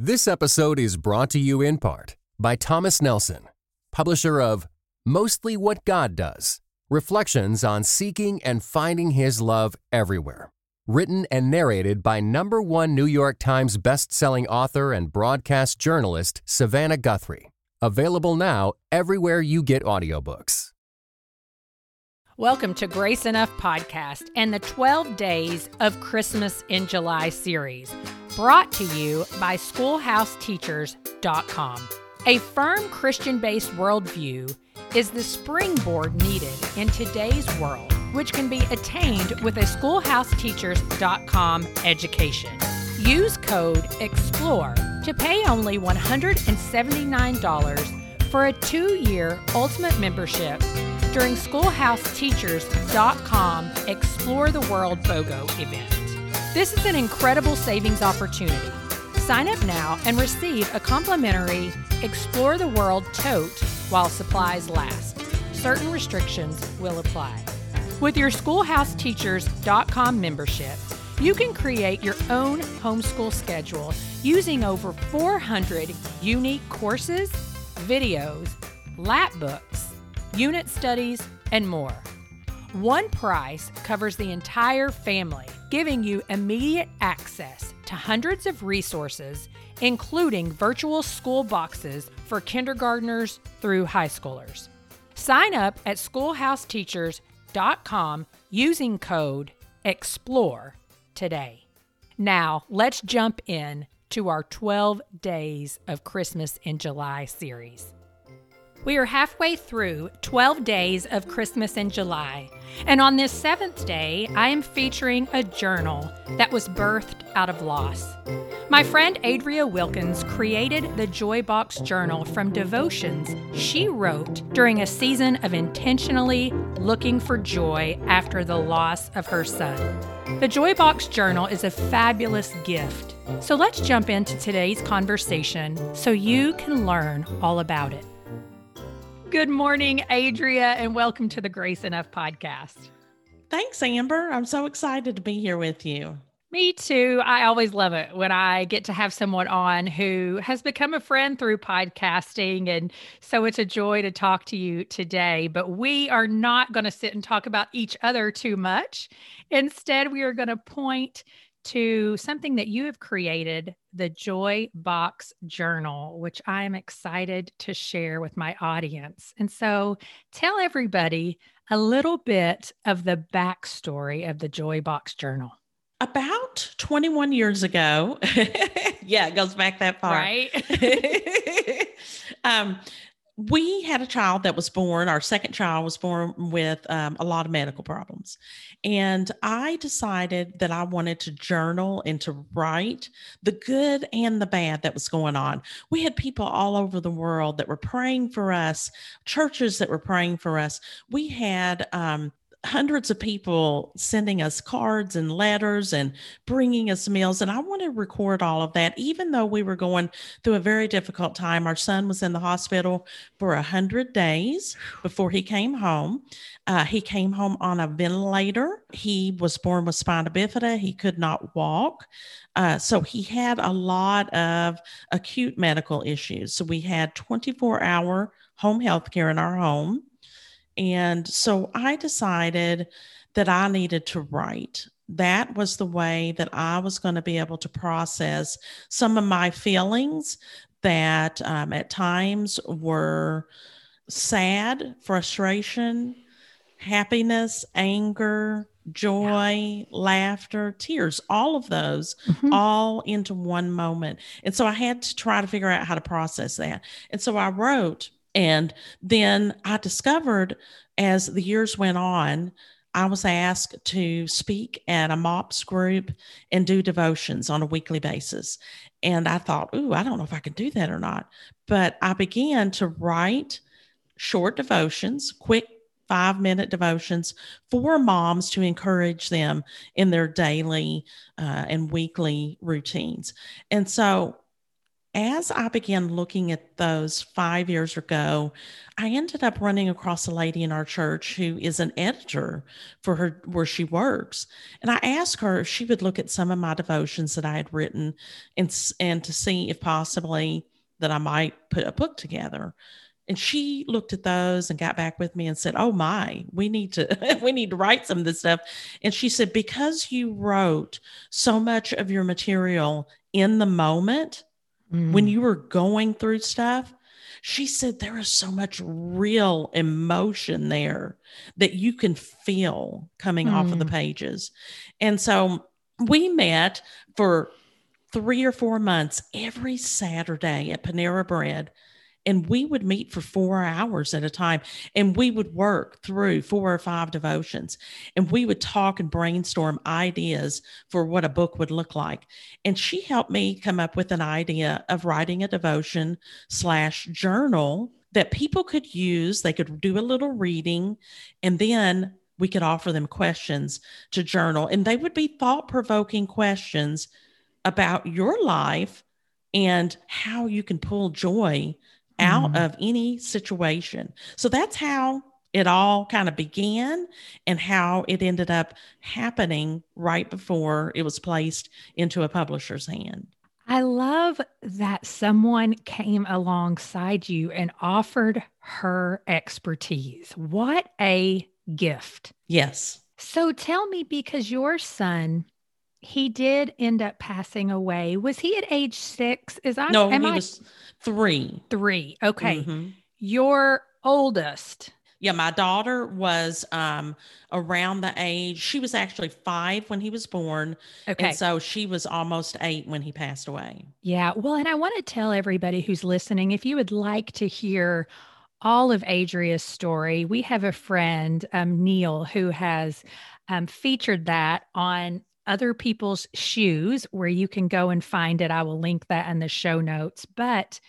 This episode is brought to you in part by Thomas Nelson, publisher of Mostly What God Does Reflections on Seeking and Finding His Love Everywhere. Written and narrated by number one New York Times bestselling author and broadcast journalist Savannah Guthrie. Available now everywhere you get audiobooks. Welcome to Grace Enough Podcast and the 12 Days of Christmas in July series, brought to you by SchoolhouseTeachers.com. A firm Christian based worldview is the springboard needed in today's world, which can be attained with a SchoolhouseTeachers.com education. Use code EXPLORE to pay only $179 for a two year ultimate membership during SchoolhouseTeachers.com Explore the World BOGO event. This is an incredible savings opportunity. Sign up now and receive a complimentary Explore the World tote while supplies last. Certain restrictions will apply. With your SchoolhouseTeachers.com membership, you can create your own homeschool schedule using over 400 unique courses, videos, lap books, unit studies, and more. One price covers the entire family, giving you immediate access to hundreds of resources, including virtual school boxes for kindergartners through high schoolers. Sign up at schoolhouseteachers.com using code EXPLORE today. Now, let's jump in to our 12 Days of Christmas in July series. We are halfway through 12 days of Christmas in July, and on this seventh day, I am featuring a journal that was birthed out of loss. My friend Adria Wilkins created the Joy Box Journal from devotions she wrote during a season of intentionally looking for joy after the loss of her son. The Joy Box Journal is a fabulous gift. So let's jump into today's conversation so you can learn all about it. Good morning, Adria, and welcome to the Grace Enough podcast. Thanks, Amber. I'm so excited to be here with you. Me too. I always love it when I get to have someone on who has become a friend through podcasting. And so it's a joy to talk to you today. But we are not going to sit and talk about each other too much. Instead, we are going to point to something that you have created, the Joy Box Journal, which I am excited to share with my audience. And so tell everybody a little bit of the backstory of the Joy Box Journal. About 21 years ago, yeah, it goes back that far. Right. um, we had a child that was born, our second child was born with um, a lot of medical problems. And I decided that I wanted to journal and to write the good and the bad that was going on. We had people all over the world that were praying for us, churches that were praying for us. We had um, hundreds of people sending us cards and letters and bringing us meals. And I want to record all of that, even though we were going through a very difficult time. Our son was in the hospital for a hundred days before he came home. Uh, he came home on a ventilator. He was born with spina bifida. He could not walk. Uh, so he had a lot of acute medical issues. So we had 24 hour home health care in our home. And so I decided that I needed to write. That was the way that I was going to be able to process some of my feelings that um, at times were sad, frustration, happiness, anger, joy, yeah. laughter, tears, all of those, mm-hmm. all into one moment. And so I had to try to figure out how to process that. And so I wrote and then I discovered as the years went on, I was asked to speak at a MOPS group and do devotions on a weekly basis. And I thought, ooh, I don't know if I can do that or not. But I began to write short devotions, quick five minute devotions for moms to encourage them in their daily uh, and weekly routines. And so as I began looking at those five years ago, I ended up running across a lady in our church who is an editor for her where she works. And I asked her if she would look at some of my devotions that I had written and, and to see if possibly that I might put a book together. And she looked at those and got back with me and said, "Oh my, we need to we need to write some of this stuff." And she said, "Because you wrote so much of your material in the moment, mm. when you were going through stuff, she said there is so much real emotion there that you can feel coming mm. off of the mm. pages. And so we met for three or four months every Saturday at Panera Bread and we would meet for four hours at a time and we would work through four or five devotions and we would talk and brainstorm ideas for what a book would look like. And she helped me come up with an idea of writing a devotion slash journal that people could use. They could do a little reading and then we could offer them questions to journal and they would be thought-provoking questions about your life and how you can pull joy out mm. of any situation. So that's how it all kind of began and how it ended up happening right before it was placed into a publisher's hand. I love that someone came alongside you and offered her expertise. What a gift. Yes. So tell me, because your son, he did end up passing away. Was he at age six? Is I no, he I, was Three. Three. Okay. Mm-hmm. Your oldest. Yeah, my daughter was um, around the age, she was actually five when he was born. Okay. And so she was almost eight when he passed away. Yeah. Well, and I want to tell everybody who's listening if you would like to hear all of Adria's story, we have a friend, um, Neil, who has um, featured that on other people's shoes where you can go and find it. I will link that in the show notes. But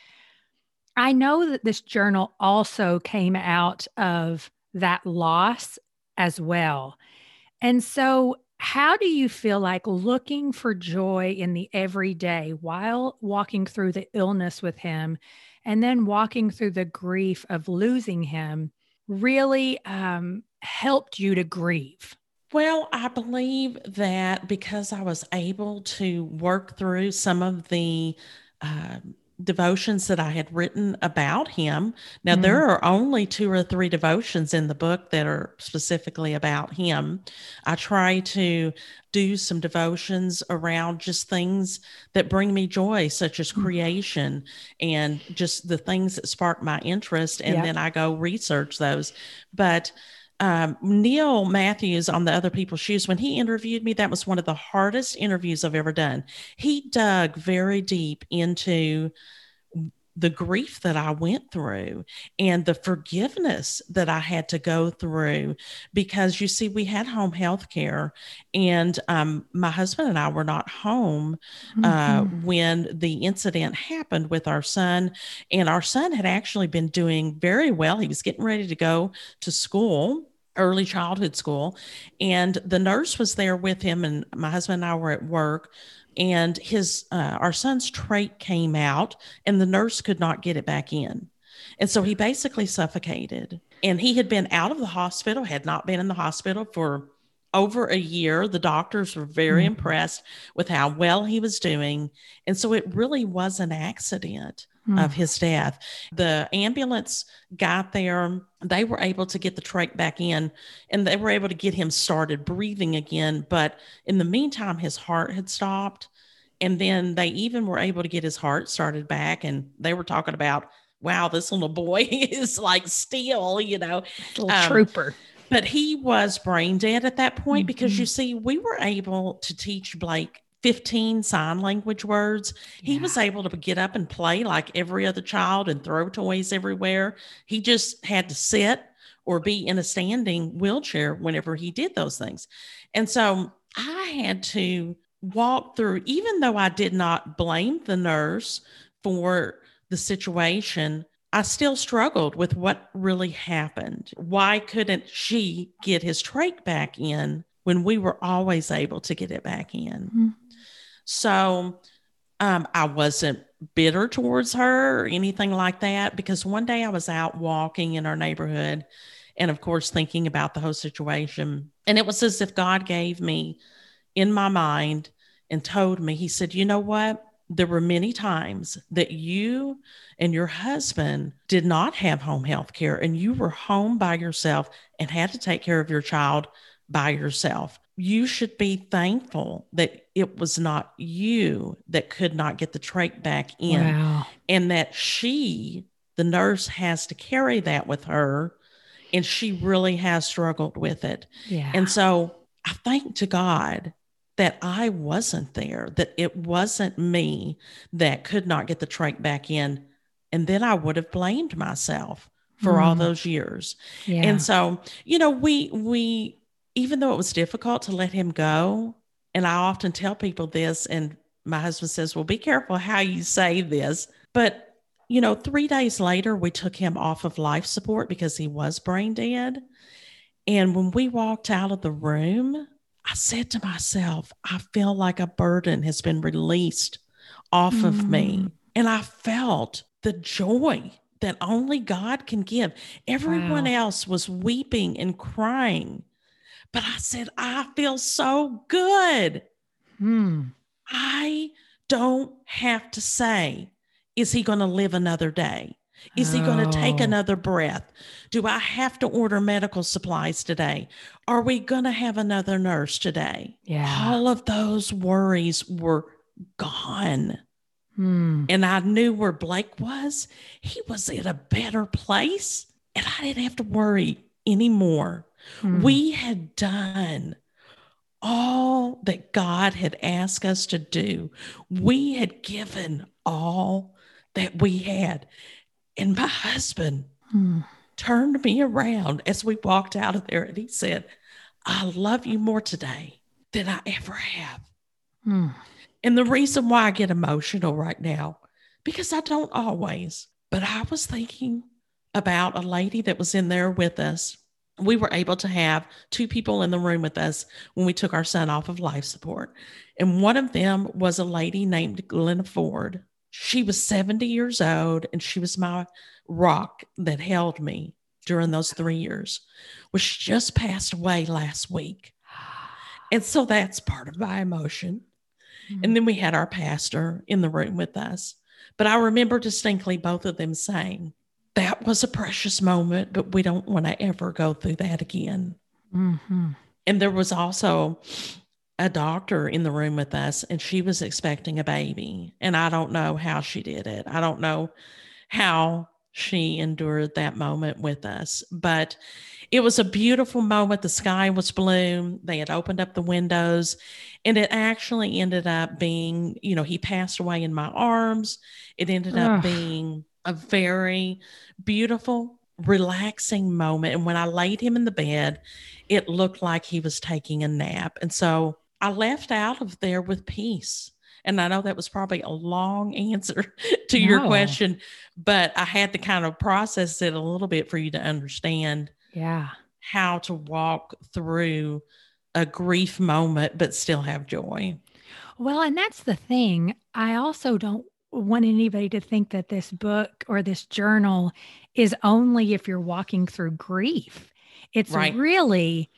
I know that this journal also came out of that loss as well. And so, how do you feel like looking for joy in the everyday while walking through the illness with him and then walking through the grief of losing him really um, helped you to grieve? Well, I believe that because I was able to work through some of the uh, devotions that I had written about him. Now, mm-hmm. there are only two or three devotions in the book that are specifically about him. I try to do some devotions around just things that bring me joy, such as mm-hmm. creation and just the things that spark my interest. And then I go research those. But um, Neil Matthews on the Other People's Shoes, when he interviewed me, that was one of the hardest interviews I've ever done. He dug very deep into the grief that I went through and the forgiveness that I had to go through because you see, we had home health care, and um, my husband and I were not home uh, mm-hmm. when the incident happened with our son. And our son had actually been doing very well. He was getting ready to go to school early childhood school and the nurse was there with him and my husband and I were at work and his uh, our son's trach came out and the nurse could not get it back in. And so he basically suffocated. And he had been out of the hospital had not been in the hospital for over a year. The doctors were very mm-hmm. impressed with how well he was doing. And so it really was an accident mm. of his death. The ambulance got there. They were able to get the trach back in and they were able to get him started breathing again. But in the meantime, his heart had stopped. And then they even were able to get his heart started back. And they were talking about, wow, this little boy is like steel, you know, little um, trooper but he was brain dead at that point mm-hmm. because you see, we were able to teach Blake 15 sign language words. Yeah. He was able to get up and play like every other child and throw toys everywhere. He just had to sit or be in a standing wheelchair whenever he did those things. And so I had to walk through, even though I did not blame the nurse for the situation, I still struggled with what really happened. Why couldn't she get his trach back in when we were always able to get it back in? Mm-hmm. So um, I wasn't bitter towards her or anything like that because one day I was out walking in our neighborhood and of course thinking about the whole situation. And it was as if God gave me in my mind and told me he said you know what? There were many times that you and your husband did not have home health care and you were home by yourself and had to take care of your child by yourself you should be thankful that it was not you that could not get the trach back in Wow. and that she the nurse has to carry that with her and she really has struggled with it Yeah. and so i thank to god that i wasn't there that it wasn't me that could not get the trach back in and then i would have blamed myself for all Mm. those years yeah. and so, you know, we we even though it was difficult to let him go, and I often tell people this, and my husband says, "Well, be careful how you say this." But you know, three days later, we took him off of life support because he was brain dead. And when we walked out of the room, I said to myself, "I feel like a burden has been released off of me," Mm. and I felt the joy that only God can give. Everyone Wow. else was weeping and crying. But I said, I feel so good. Hmm. I don't have to say, is he going to live another day? Is he going to take Oh. another breath? Do I have to order medical supplies today? Are we going to have another nurse today? Yeah. All of those worries were gone. Hmm. And I knew where Blake was. He was in a better place. And I didn't have to worry anymore. Hmm. We had done all that God had asked us to do. We had given all that we had. And my husband Hmm. turned me around as we walked out of there and he said, I love you more today than I ever have. Hmm. And the reason why I get emotional right now, because I don't always, but I was thinking about a lady that was in there with us. We were able to have two people in the room with us when we took our son off of life support. And one of them was a lady named Glenna Ford. She was 70 years old and she was my rock that held me during those three years. Well, just passed away last week. And so that's part of my emotion. Mm-hmm. And then we had our pastor in the room with us. But I remember distinctly both of them saying, That was a precious moment, but we don't want to ever go through that again. hmm And there was also a doctor in the room with us, and she was expecting a baby. And I don't know how she did it. I don't know how she endured that moment with us. But it was a beautiful moment. The sky was blue. They had opened up the windows, and it actually ended up being, you know, he passed away in my arms. It ended up Ugh. being a very beautiful, relaxing moment. And when I laid him in the bed, it looked like he was taking a nap. And so I left out of there with peace. And I know that was probably a long answer to your question, but I had to kind of process it a little bit for you to understand Yeah. how to walk through a grief moment, but still have joy. Well, and that's the thing. I also don't want anybody to think that this book or this journal is only if you're walking through grief. It's Right. really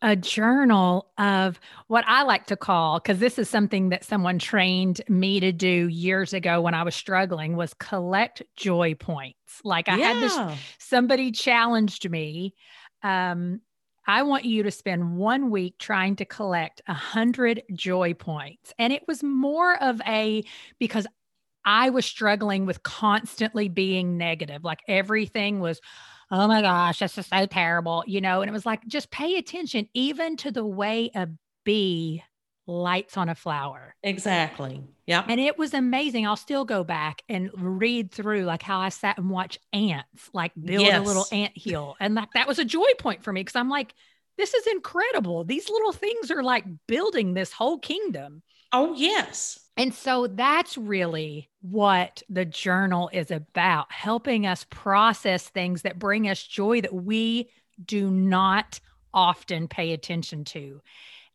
a journal of what I like to call because this is something that someone trained me to do years ago when I was struggling was collect joy points. Like I had this somebody challenged me um i want you to spend one week trying to collect a hundred joy points and it was more of a because i was struggling with constantly being negative like everything was oh my gosh that's just so terrible you know and it was like just pay attention even to the way a bee lights on a flower Exactly. Yeah. and it was amazing. I'll still go back and read through like how I sat and watched ants like build a little ant hill. And like that was a joy point for me because I'm like, this is incredible. These little things are like building this whole kingdom. Oh, yes. And so that's really what the journal is about helping us process things that bring us joy that we do not often pay attention to.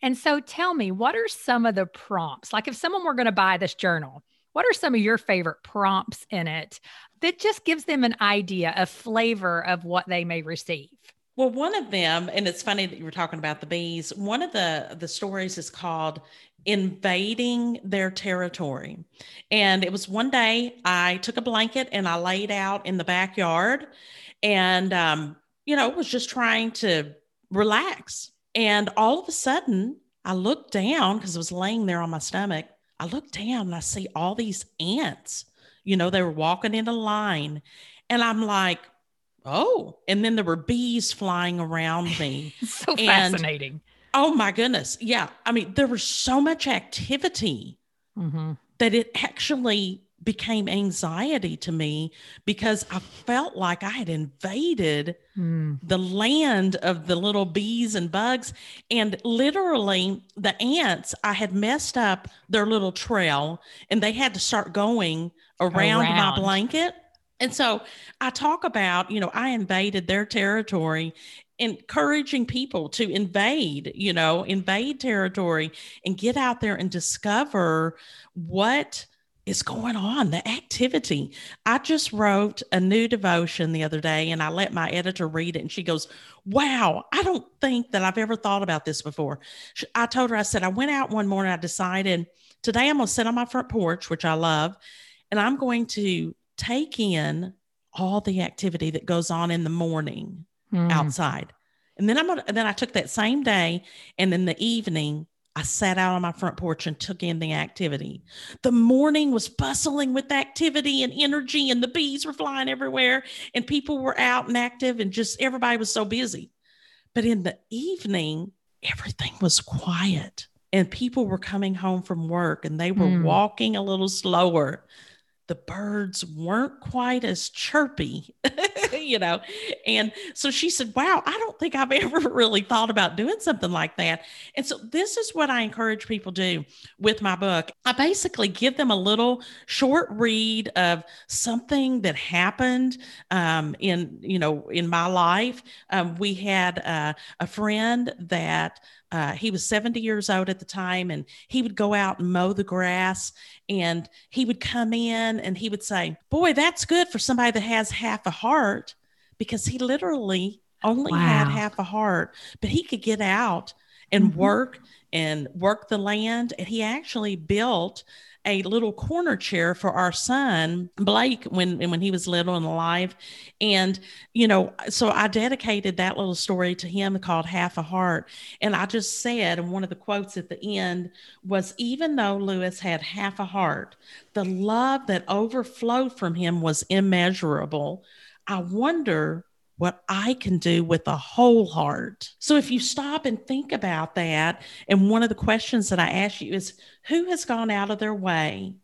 And so tell me, what are some of the prompts? Like if someone were going to buy this journal, What are some of your favorite prompts in it that just gives them an idea, a flavor of what they may receive? Well, one of them, and it's funny that you were talking about the bees. One of the the stories is called invading their territory. And it was one day I took a blanket and I laid out in the backyard and, um, you know, was just trying to relax. And all of a sudden, I looked down because I was laying there on my stomach. I looked down and I see all these ants. You know, they were walking in a line. And I'm like, oh. And then there were bees flying around me. so fascinating. Oh my goodness. Yeah. I mean, there was so much activity mm-hmm. that it actually became anxiety to me because I felt like I had invaded mm. the land of the little bees and bugs. And literally, the ants, I had messed up their little trail and they had to start going around, around. my blanket. And so I talk about, you know, I invaded their territory encouraging people to invade, you know, invade territory and get out there and discover what is going on, the activity. I just wrote a new devotion the other day and I let my editor read it and she goes, Wow, I don't think that I've ever thought about this before. I told her, I said, I went out one morning, I decided today I'm going to sit on my front porch, which I love, and I'm going to take in all the activity that goes on in the morning mm. outside. And then I'm gonna, then I took that same day and in the evening I sat out on my front porch and took in the activity. The morning was bustling with activity and energy, and the bees were flying everywhere, and people were out and active, and just everybody was so busy. But in the evening, everything was quiet, and people were coming home from work and they were mm. walking a little slower the birds weren't quite as chirpy, you know. And so she said, Wow, I don't think I've ever really thought about doing something like that. And so this is what I encourage people do with my book. I basically give them a little short read of something that happened um, in, you know, in my life. Um, we had uh, a friend that uh, he was 70 years old at the time and he would go out and mow the grass and he would come in and he would say boy that's good for somebody that has half a heart because he literally only wow. had half a heart but he could get out and mm-hmm. work and work the land and he actually built a little corner chair for our son Blake when when he was little and alive, and you know, so I dedicated that little story to him called Half a Heart, and I just said, and one of the quotes at the end was, even though Lewis had half a heart, the love that overflowed from him was immeasurable. I wonder what I can do with a whole heart. So if you stop and think about that, and one of the questions that I ask you is who has gone out of their way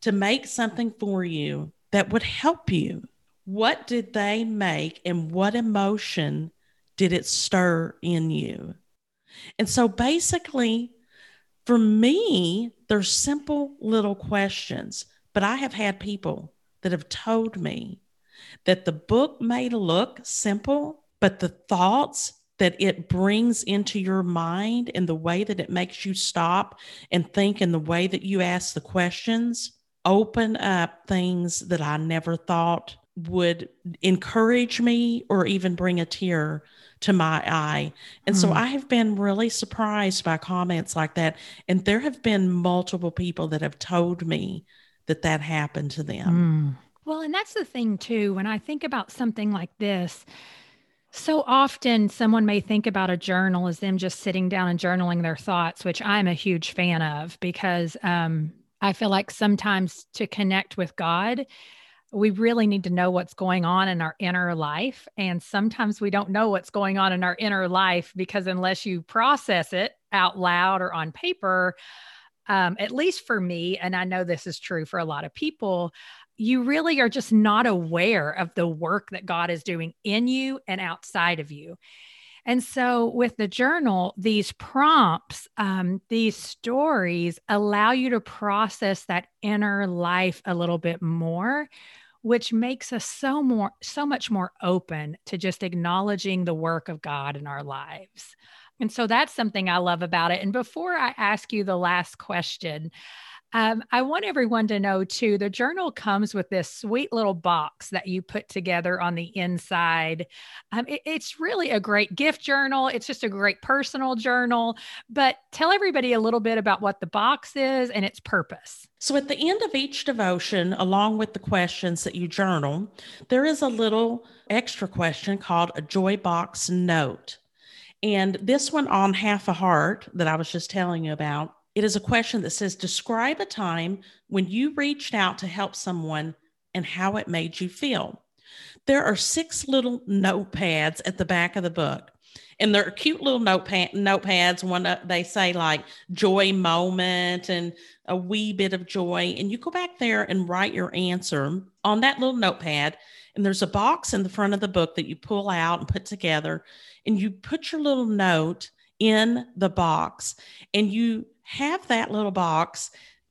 to make something for you that would help you? What did they make and what emotion did it stir in you? And so basically, for me, they're simple little questions, but I have had people that have told me that the book may look simple, but the thoughts that it brings into your mind and the way that it makes you stop and think and the way that you ask the questions open up things that I never thought would encourage me or even bring a tear to my eye. And mm. so. I have been really surprised by comments like that. And there have been multiple people that have told me that that happened to them. Mm. Well, and that's the thing too. When I think about something like this, so often someone may think about a journal as them just sitting down and journaling their thoughts, which I'm a huge fan of because um, I feel like sometimes to connect with God, we really need to know what's going on in our inner life. And sometimes we don't know what's going on in our inner life because unless you process it out loud or on paper, um, at least for me, and I know this is true for a lot of people, you really are just not aware of the work that God is doing in you and outside of you. And so, with the journal, these prompts, um, these stories allow you to process that inner life a little bit more, which makes us so more, so much more open to just acknowledging the work of God in our lives. And so, that's something I love about it. And before I ask you the last question, Um, I want everyone to know too the journal comes with this sweet little box that you put together on the inside. Um, it, it's really a great gift journal. It's just a great personal journal. But tell everybody a little bit about what the box is and its purpose. So, at the end of each devotion, along with the questions that you journal, there is a little extra question called a Joy Box Note. And this one on Half a Heart that I was just telling you about it is a question that says, Describe a time when you reached out to help someone and how it made you feel. There are six little notepads at the back of the book. And they're cute little notepad, notepads. One uh, they say like joy moment and a wee bit of joy. And you go back there and write your answer on that little notepad. And there's a box in the front of the book that you pull out and put together. And you put your little note in the box and you have that little box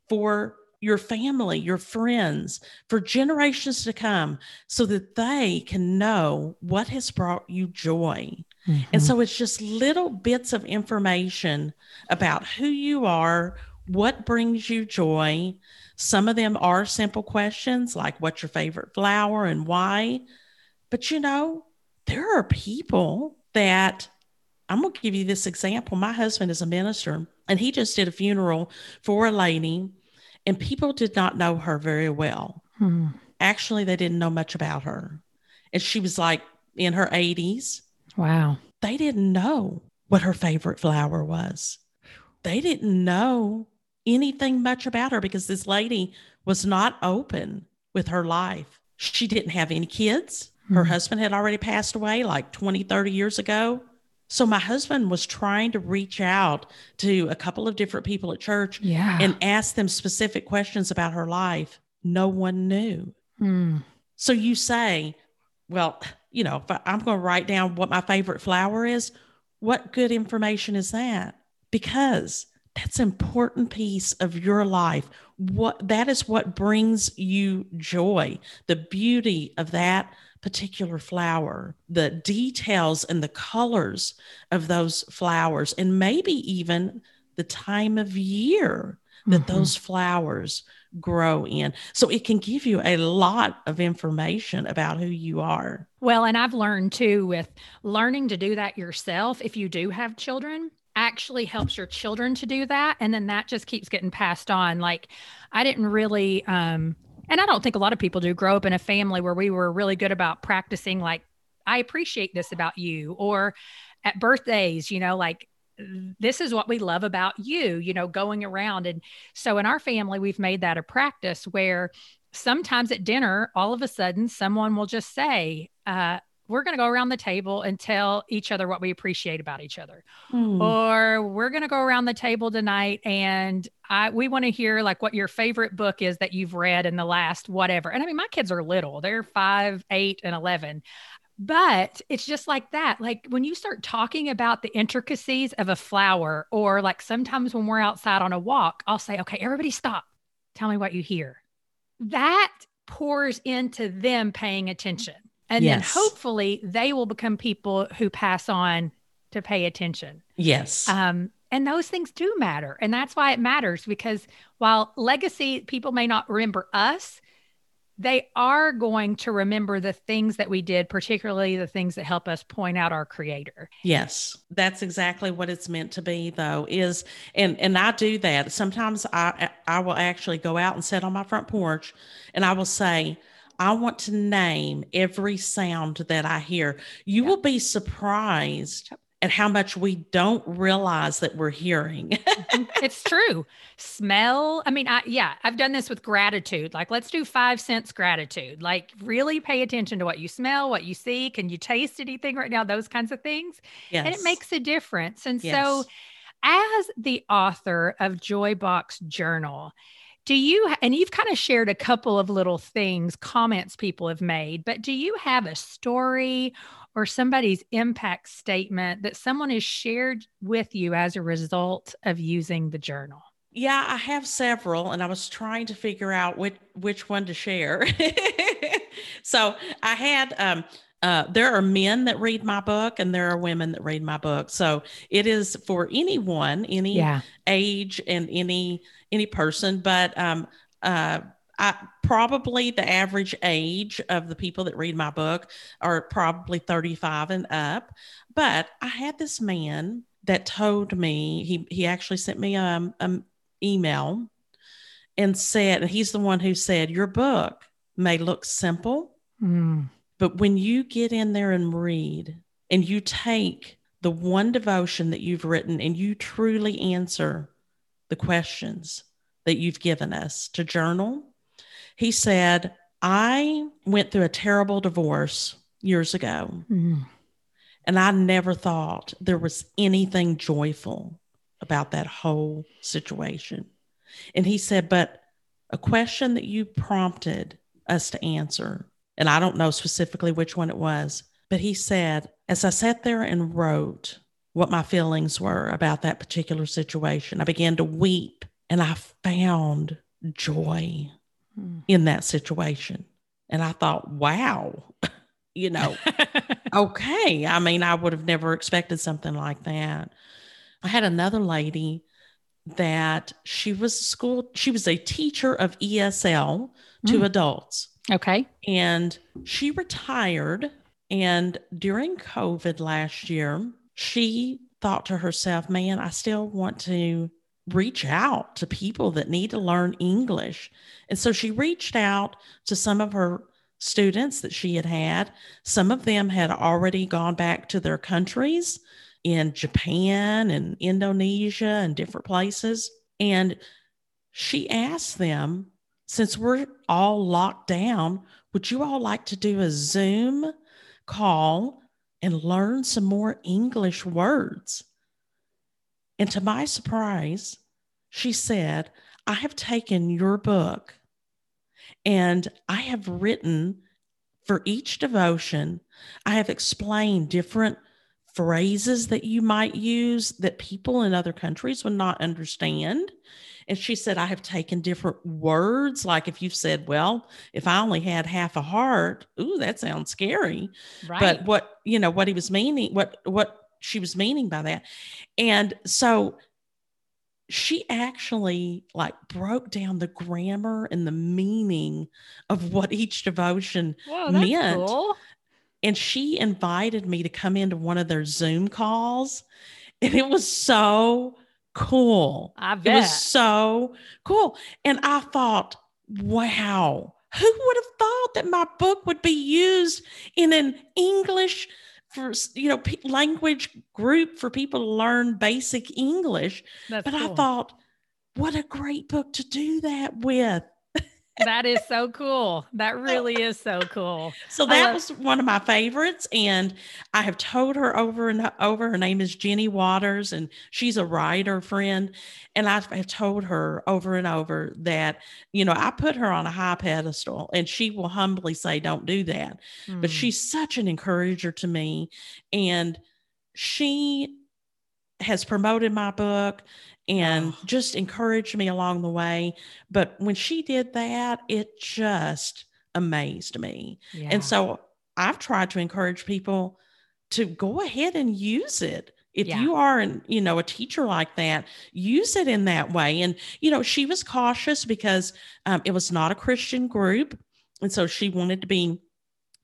for your family, your friends, for generations to come, so that they can know what has brought you joy. Mm-hmm. And so it's just little bits of information about who you are, what brings you joy. Some of them are simple questions like what's your favorite flower and why. But you know, there are people that I'm going to give you this example. My husband is a minister and he just did a funeral for a lady, and people did not know her very well. Hmm. Actually, they didn't know much about her. And she was like in her 80s. Wow. They didn't know what her favorite flower was. They didn't know anything much about her because this lady was not open with her life. She didn't have any kids. Her hmm. husband had already passed away like 20, 30 years ago. So my husband was trying to reach out to a couple of different people at church yeah. and ask them specific questions about her life. No one knew. Hmm. So you say, well, you know, if I'm going to write down what my favorite flower is, what good information is that? Because that's an important piece of your life. What that is what brings you joy. The beauty of that particular flower, the details and the colors of those flowers, and maybe even the time of year that mm-hmm. those flowers grow in. So it can give you a lot of information about who you are. Well, and I've learned too with learning to do that yourself, if you do have children, actually helps your children to do that. And then that just keeps getting passed on. Like I didn't really um and I don't think a lot of people do grow up in a family where we were really good about practicing, like, I appreciate this about you, or at birthdays, you know, like, this is what we love about you, you know, going around. And so in our family, we've made that a practice where sometimes at dinner, all of a sudden, someone will just say, uh, we're going to go around the table and tell each other what we appreciate about each other. Hmm. Or we're going to go around the table tonight and I we want to hear like what your favorite book is that you've read in the last whatever. And I mean my kids are little. They're 5, 8 and 11. But it's just like that. Like when you start talking about the intricacies of a flower or like sometimes when we're outside on a walk, I'll say, "Okay, everybody stop. Tell me what you hear." That pours into them paying attention and yes. then hopefully they will become people who pass on to pay attention. Yes. Um, and those things do matter. And that's why it matters because while legacy, people may not remember us, they are going to remember the things that we did, particularly the things that help us point out our creator. Yes, that's exactly what it's meant to be though is and and I do that. Sometimes I I will actually go out and sit on my front porch and I will say, I want to name every sound that I hear. You will be surprised at how much we don't realize that we're hearing. Mm-hmm. it's true. Smell. I mean, I yeah, I've done this with gratitude. Like let's do 5 sense gratitude. Like really pay attention to what you smell, what you see, can you taste anything right now, those kinds of things. Yes. And it makes a difference. And yes. so as the author of Joy Box Journal, do you, and you've kind of shared a couple of little things, comments people have made, but do you have a story or somebody's impact statement that someone has shared with you as a result of using the journal? Yeah, I have several, and I was trying to figure out which which one to share. so I had um, uh, there are men that read my book and there are women that read my book. So it is for anyone, any Yeah. age and any any person. But um, uh, I, probably the average age of the people that read my book are probably 35 and up. But I had this man that told me he he actually sent me um an email and said and he's the one who said your book may look simple Mm. But when you get in there and read and you take the one devotion that you've written and you truly answer the questions that you've given us to journal, he said, I went through a terrible divorce years ago, Mm. and I never thought there was anything joyful about that whole situation. And he said, But a question that you prompted us to answer, and I don't know specifically which one it was, but he said, as I sat there and wrote what my feelings were about that particular situation, I began to weep and I found joy Mm. in that situation. And I thought, wow, you know, okay. I mean, I would have never expected something like that. I had another lady that she was school, she was a teacher of ESL to Mm. adults Okay. and she retired. And during COVID last year, she thought to herself, man, I still want to reach out to people that need to learn English. And so she reached out to some of her students that she had had. Some of them had already gone back to their countries in Japan and Indonesia and different places. And she asked them, since we're all locked down, would you all like to do a Zoom call and learn some more English words? And to my surprise, she said, I have taken your book and I have written for each devotion, I have explained different phrases that you might use that people in other countries would not understand. And she said, I have taken different words. Like if you've said, well, if I only had half a heart, ooh, that sounds scary Right. but what you know what he was meaning what what she was meaning by that and so she actually like broke down the grammar and the meaning of what each devotion Whoa, meant. cool. and she invited me to come into one of their zoom calls and it was so cool I it was so cool. And I thought, wow, who would have thought that my book would be used in an English for you know pe- language group for people to learn basic English? That's But I thought, what a great book to do that with. That is so cool. That really is so cool. So that was one of my favorites, and I have told her over and over. Her name is Jenny Waters, and she's a writer friend. And I've I've told her over and over that you know I put her on a high pedestal, and she will humbly say, "Don't do that." But Mm. she's such an encourager to me, and she has promoted my book and Oh. just encouraged me along the way. But when she did that, it just amazed me. Yeah. And so I've tried to encourage people to go ahead and use it. If Yeah. you are an, you know, a teacher like that, use it in that way. And, you know, she was cautious because um, it was not a Christian group. And so she wanted to be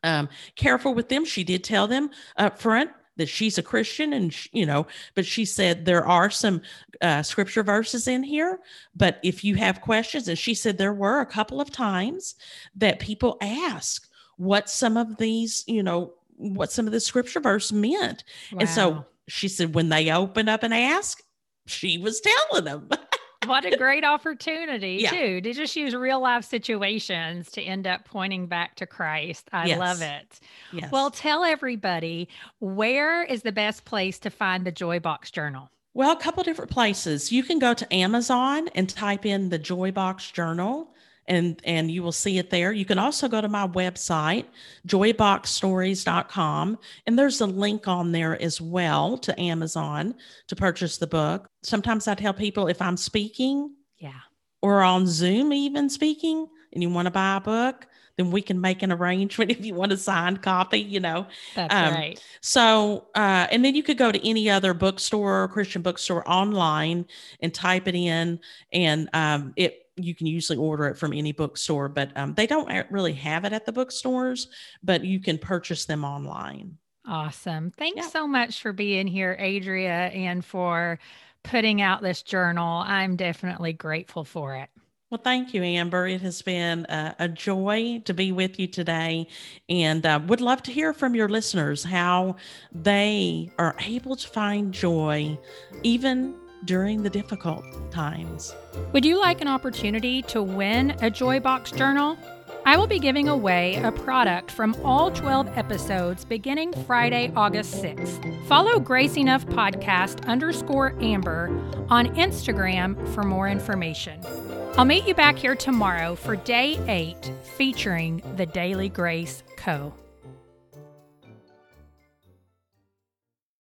um, careful with them. She did tell them up front that she's a Christian and, sh- you know, but she said there are some uh, scripture verses in here. But if you have questions, and she said there were a couple of times that people ask what some of these, you know, what some of the scripture verse meant. And so she said when they opened up and asked, she was telling them. what a great opportunity Yeah. too to just use real life situations to end up pointing back to Christ. I love it. yes. Well, tell everybody where is the best place to find the Joy Box Journal? Well, a couple different places. You can go to Amazon and type in the Joy Box Journal and and you will see it there. You can also go to my website, joyboxstories.com, and there's a link on there as well to Amazon to purchase the book. Sometimes I tell people if I'm speaking Yeah. or on Zoom even speaking, and you want to buy a book, then we can make an arrangement if you want a signed copy, you know. That's um, right. So, uh, and then you could go to any other bookstore Christian bookstore online and type it in, and um, it you can usually order it from any bookstore, but um, they don't really have it at the bookstores, but you can purchase them online. Awesome. Thanks yeah. so much for being here, Adria, and for putting out this journal. I'm definitely grateful for it. Well, thank you, Amber. It has been a, a joy to be with you today, and uh, would love to hear from your listeners how they are able to find joy even during the difficult times. Would you like an opportunity to win a Joybox journal? I will be giving away a product from all 12 episodes beginning Friday, August 6th. Follow Grace Enough Podcast underscore Amber on Instagram for more information. I'll meet you back here tomorrow for day eight featuring the Daily Grace Co.